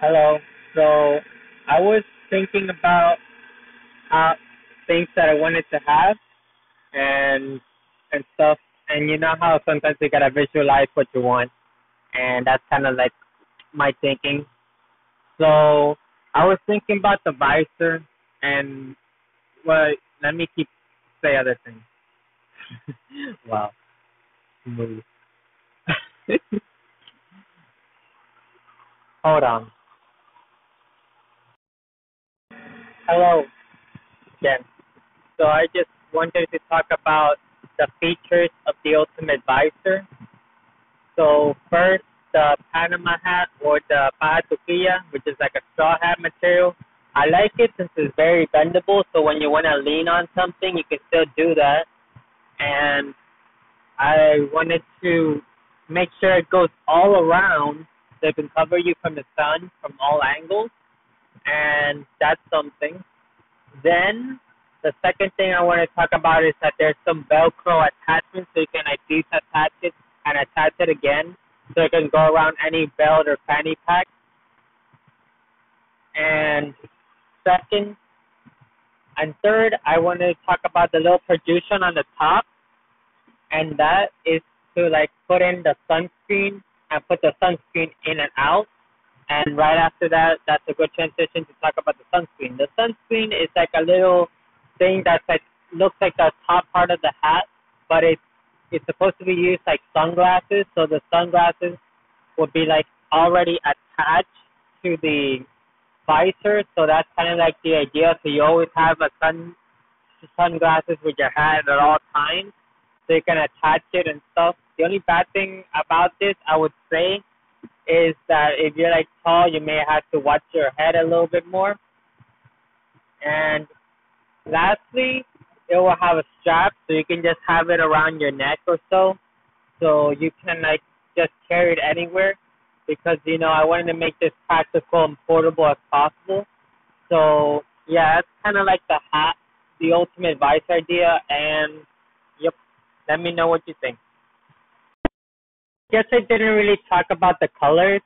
Hello. So I was thinking about how things that I wanted to have and and stuff. And you know how sometimes you gotta visualize what you want, and that's kind of like my thinking. So I was thinking about the visor, and well, let me keep say other things. wow. Move. Hold on. Hello again. So I just wanted to talk about the features of the Ultimate Visor. So first, the Panama hat or the paja toquilla, which is like a straw hat material. I like it since it's very bendable, so when you want to lean on something, you can still do that. And I wanted to make sure it goes all around so it can cover you from the sun from all angles and that's something. Then the second thing I want to talk about is that there's some Velcro attachments, so you can like detach it and attach it again, so it can go around any belt or fanny pack. And second and third, I want to talk about the little protrusion on the top, and that is to like put in the sunscreen and put the sunscreen in and out and right after that, that's a good transition to talk about the sunscreen. The sunscreen is like a little thing that's like looks like the top part of the hat, but it's it's supposed to be used like sunglasses. So the sunglasses would be like already attached to the visor. So that's kind of like the idea. So you always have a sun sunglasses with your hat at all times, so you can attach it and stuff. The only bad thing about this, I would say, is that if you're like tall, you may have to watch your head a little bit more. And lastly, it will have a strap, so you can just have it around your neck or so, so you can like just carry it anywhere. Because you know, I wanted to make this practical and portable as possible. So yeah, that's kind of like the hat, the ultimate vice idea. And yep, let me know what you think guess I didn't really talk about the colors.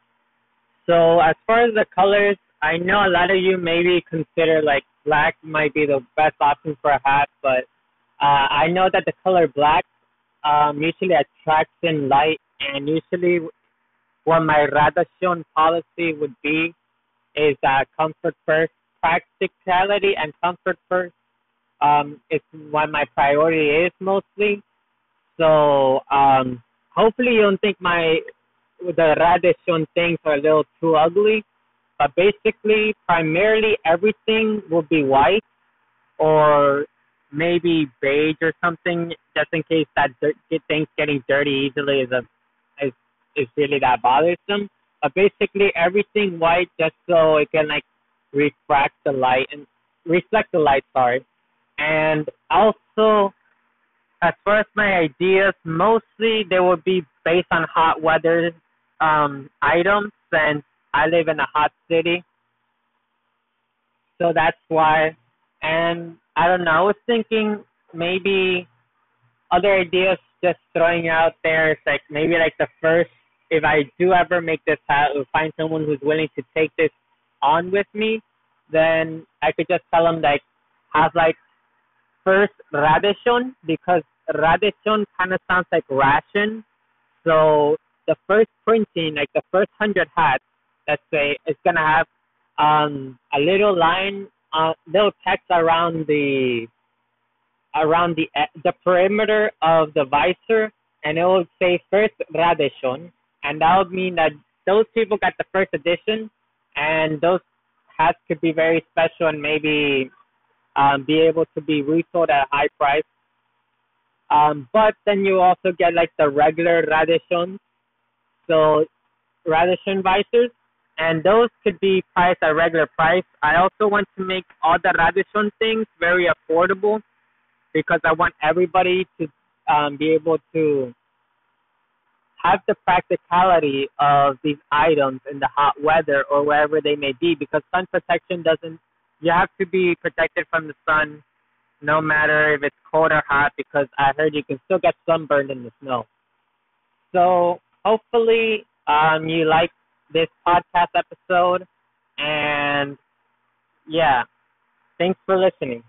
So as far as the colors, I know a lot of you maybe consider like black might be the best option for a hat, but uh, I know that the color black um, usually attracts in light, and usually what my Radeshion policy would be is that comfort first, practicality and comfort first. Um, it's what my priority is mostly. So um, hopefully you don't think my the Radeshion things are a little too ugly. But basically, primarily everything will be white or maybe beige or something, just in case that dirt, things getting dirty easily is a is is really that bothersome. But basically, everything white just so it can like refract the light and reflect the light. Sorry, and also as far as my ideas, mostly they would be based on hot weather um, items since I live in a hot city. So that's why. And I don't know, I was thinking maybe other ideas just throwing out there. It's like maybe like the first, if I do ever make this or find someone who's willing to take this on with me, then I could just tell them like have like first Radeshion because Radeshion kind of sounds like ration. So the first printing, like the first hundred hats, let's say, is gonna have um, a little line, uh, little text around the around the the perimeter of the visor, and it will say first Radeshion, and that would mean that those people got the first edition, and those hats could be very special and maybe um, be able to be resold at a high price. Um, but then you also get like the regular Radeshion, so Radeshion visors, and those could be priced at regular price. I also want to make all the Radeshion things very affordable because I want everybody to um, be able to have the practicality of these items in the hot weather or wherever they may be because sun protection doesn't you have to be protected from the sun no matter if it's cold or hot because I heard you can still get sunburned in the snow. So hopefully um, you like this podcast episode And yeah, thanks for listening.